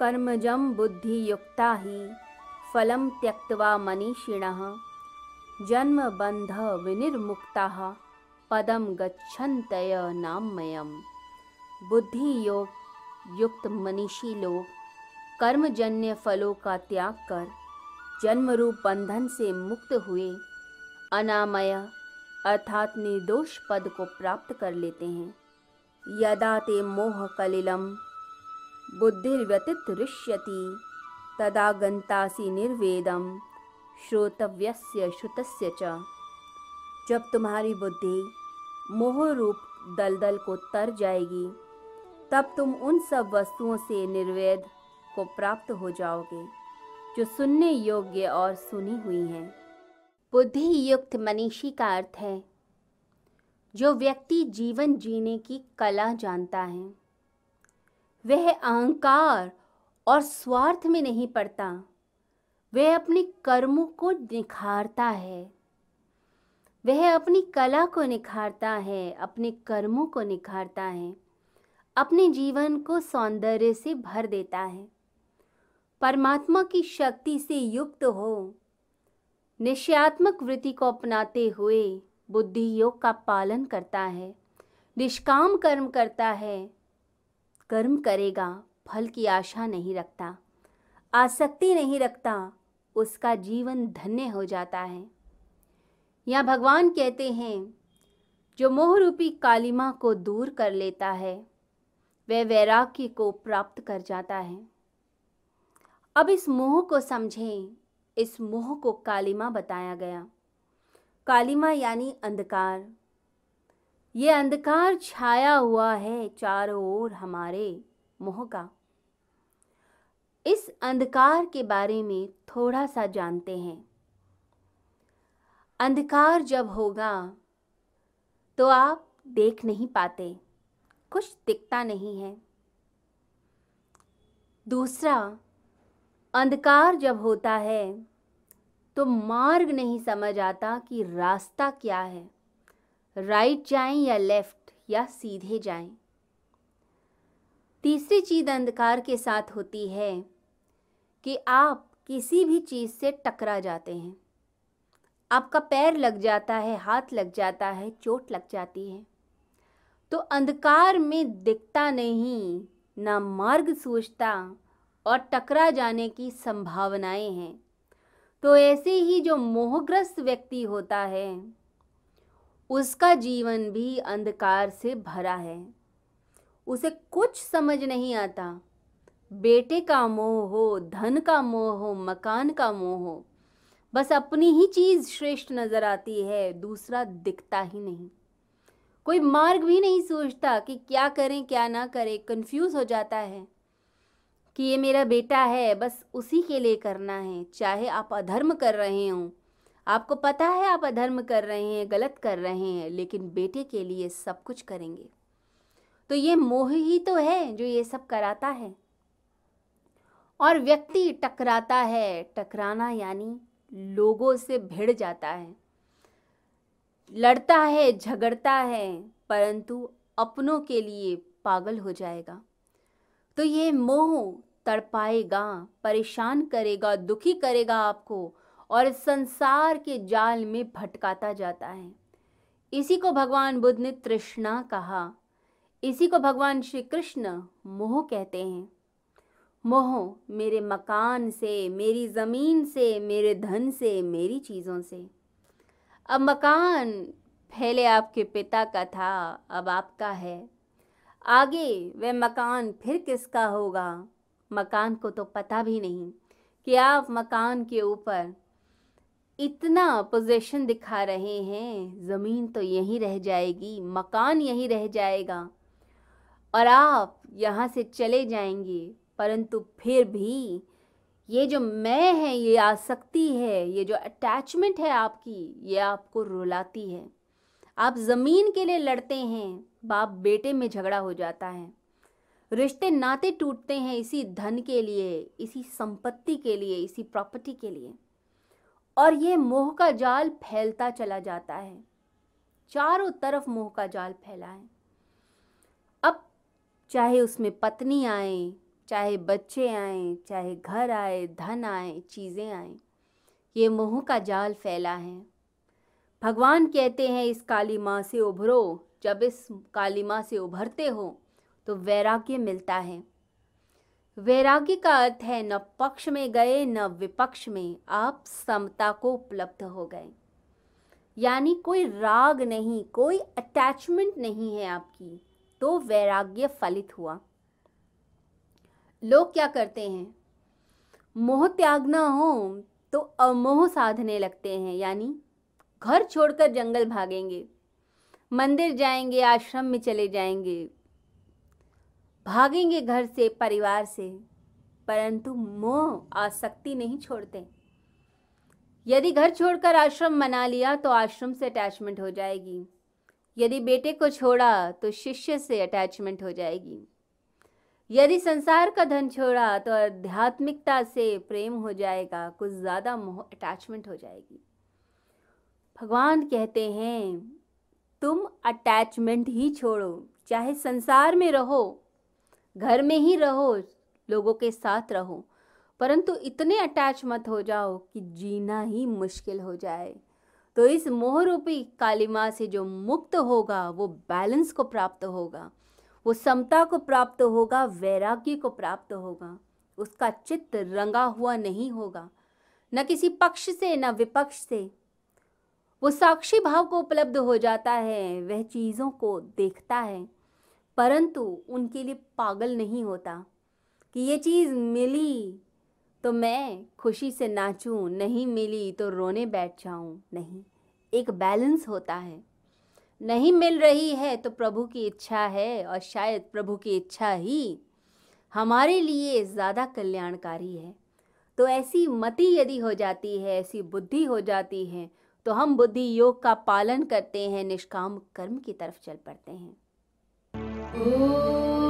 कर्मजं बुद्धियुक्ता हि फलं त्यक्त्वा मनीषिणः। जन्मबन्धविनिर्मुक्ताः पदम गच्छन्तय बुद्धि योग युक्त मनीषी लोग, कर्मजन्य फलों का त्याग कर जन्म रूप बंधन से मुक्त हुए, अनामय अर्थात निर्दोष पद को प्राप्त कर लेते हैं। यदा ते मोह कलिलम बुद्धिर्व्यतित ऋष्यति तदा गंतासी निर्वेदम श्रोतव्यस्य श्रुतस्य च। जब तुम्हारी बुद्धि मोह रूप दलदल को तर जाएगी, तब तुम उन सब वस्तुओं से निर्वेद को प्राप्त हो जाओगे, जो सुनने योग्य और सुनी हुई हैं। बुद्धि युक्त मनीषी का अर्थ है, जो व्यक्ति जीवन जीने की कला जानता है। वह अहंकार और स्वार्थ में नहीं पड़ता। वह अपने कर्मों को निखारता है। वह अपनी कला को निखारता है, अपने कर्मों को निखारता है, अपने जीवन को सौंदर्य से भर देता है। परमात्मा की शक्ति से युक्त हो। निश्चयात्मक वृत्ति को अपनाते हुए बुद्धि योग का पालन करता है, निष्काम कर्म करता है कर्म करेगा, फल की आशा नहीं रखता। आसक्ति नहीं रखता, उसका जीवन धन्य हो जाता है। यहाँ भगवान कहते हैं, जो मोह रूपी कालिमा को दूर कर लेता है, वह वैराग्य को प्राप्त कर जाता है। अब इस मोह को समझें, इस मोह को कालिमा बताया गया। कालिमा यानी अंधकार। ये अंधकार छाया हुआ है चारों ओर हमारे मोह का। इस अंधकार के बारे में थोड़ा सा जानते हैं। अंधकार जब होगा तो आप देख नहीं पाते। कुछ दिखता नहीं है। दूसरा, अंधकार जब होता है तो मार्ग नहीं समझ आता कि रास्ता क्या है। राइट जाएँ या लेफ़्ट या सीधे जाएँ। तीसरी चीज़ अंधकार के साथ होती है कि आप किसी भी चीज़ से टकरा जाते हैं। आपका पैर लग जाता है, हाथ लग जाता है, चोट लग जाती है। तो अंधकार में दिखता नहीं, ना मार्ग सूझता और टकरा जाने की संभावनाएँ हैं। तो ऐसे ही जो मोहग्रस्त व्यक्ति होता है उसका जीवन भी अंधकार से भरा है। उसे कुछ समझ नहीं आता। बेटे का मोह हो, धन का मोह हो, मकान का मोह हो, बस अपनी ही चीज़ श्रेष्ठ नज़र आती है, दूसरा दिखता ही नहीं। कोई मार्ग भी नहीं सोचता कि क्या करें, क्या ना करें कंफ्यूज हो जाता है कि ये मेरा बेटा है, बस उसी के लिए करना है, चाहे आप अधर्म कर रहे हों आपको पता है आप अधर्म कर रहे हैं, गलत कर रहे हैं, लेकिन बेटे के लिए सब कुछ करेंगे। तो ये मोह ही तो है जो ये सब कराता है। और व्यक्ति टकराता है, टकराना यानी लोगों से भिड़ जाता है। लड़ता है, झगड़ता है, परंतु अपनों के लिए पागल हो जाएगा। तो ये मोह तड़पाएगा, परेशान करेगा, दुखी करेगा आपको और संसार के जाल में भटकाता जाता है। इसी को भगवान बुद्ध ने तृष्णा कहा। इसी को भगवान श्री कृष्ण मोह कहते हैं। मोह, मेरे मकान से, मेरी ज़मीन से, मेरे धन से, मेरी चीज़ों से। अब मकान पहले आपके पिता का था, अब आपका है। आगे वह मकान फिर किसका होगा? मकान को तो पता भी नहीं कि आप मकान के ऊपर इतना पोजीशन दिखा रहे हैं, ज़मीन तो यहीं रह जाएगी, मकान यहीं रह जाएगा। और आप यहाँ से चले जाएँगे, परंतु फिर भी ये जो मैं है, ये आसक्ति है, ये जो अटैचमेंट है आपकी, ये आपको रुलाती है। आप ज़मीन के लिए लड़ते हैं, बाप बेटे में झगड़ा हो जाता है। रिश्ते नाते टूटते हैं इसी धन के लिए, इसी संपत्ति के लिए, इसी प्रॉपर्टी के लिए। और ये मोह का जाल फैलता चला जाता है। चारों तरफ़ मोह का जाल फैला है। अब चाहे उसमें पत्नी आए, चाहे बच्चे आए, चाहे घर आए, धन आए, चीज़ें आए, ये मोह का जाल फैला है। भगवान कहते हैं, इस काली माँ से उभरो। जब इस काली माँ से उभरते हो तो वैराग्य मिलता है। वैराग्य का अर्थ है, न पक्ष में गए, न विपक्ष में आप समता को उपलब्ध हो गए। यानी कोई राग नहीं, कोई अटैचमेंट नहीं है आपकी तो वैराग्य फलित हुआ। लोग क्या करते हैं? मोह त्याग न हो तो अमोह साधने लगते हैं। यानी घर छोड़कर जंगल भागेंगे, मंदिर जाएँगे, आश्रम में चले जाएँगे भागेंगे घर से, परिवार से, परंतु मोह आसक्ति नहीं छोड़ते। यदि घर छोड़कर आश्रम मना लिया तो आश्रम से अटैचमेंट हो जाएगी। यदि बेटे को छोड़ा तो शिष्य से अटैचमेंट हो जाएगी। यदि संसार का धन छोड़ा तो आध्यात्मिकता से प्रेम हो जाएगा, कुछ ज़्यादा मोह अटैचमेंट हो जाएगी। भगवान कहते हैं, तुम अटैचमेंट ही छोड़ो, चाहे संसार में रहो घर में ही रहो, लोगों के साथ रहो। परंतु इतने अटैच मत हो जाओ कि जीना ही मुश्किल हो जाए। तो इस मोह रूपी कालिमा से जो मुक्त होगा, वो बैलेंस को प्राप्त होगा। वो समता को प्राप्त होगा, वैराग्य को प्राप्त होगा। उसका चित्त रंगा हुआ नहीं होगा। न किसी पक्ष से, न विपक्ष से। वो साक्षी भाव को उपलब्ध हो जाता है, वह चीज़ों को देखता है। परंतु उनके लिए पागल नहीं होता। कि ये चीज़ मिली तो मैं खुशी से नाचूं, नहीं मिली तो रोने बैठ जाऊँ, नहीं। एक बैलेंस होता है। नहीं मिल रही है तो प्रभु की इच्छा है और शायद प्रभु की इच्छा ही हमारे लिए ज़्यादा कल्याणकारी है। तो ऐसी मति यदि हो जाती है, ऐसी बुद्धि हो जाती है तो हम बुद्धि योग का पालन करते हैं, निष्काम कर्म की तरफ़ चल पड़ते हैं। Oh.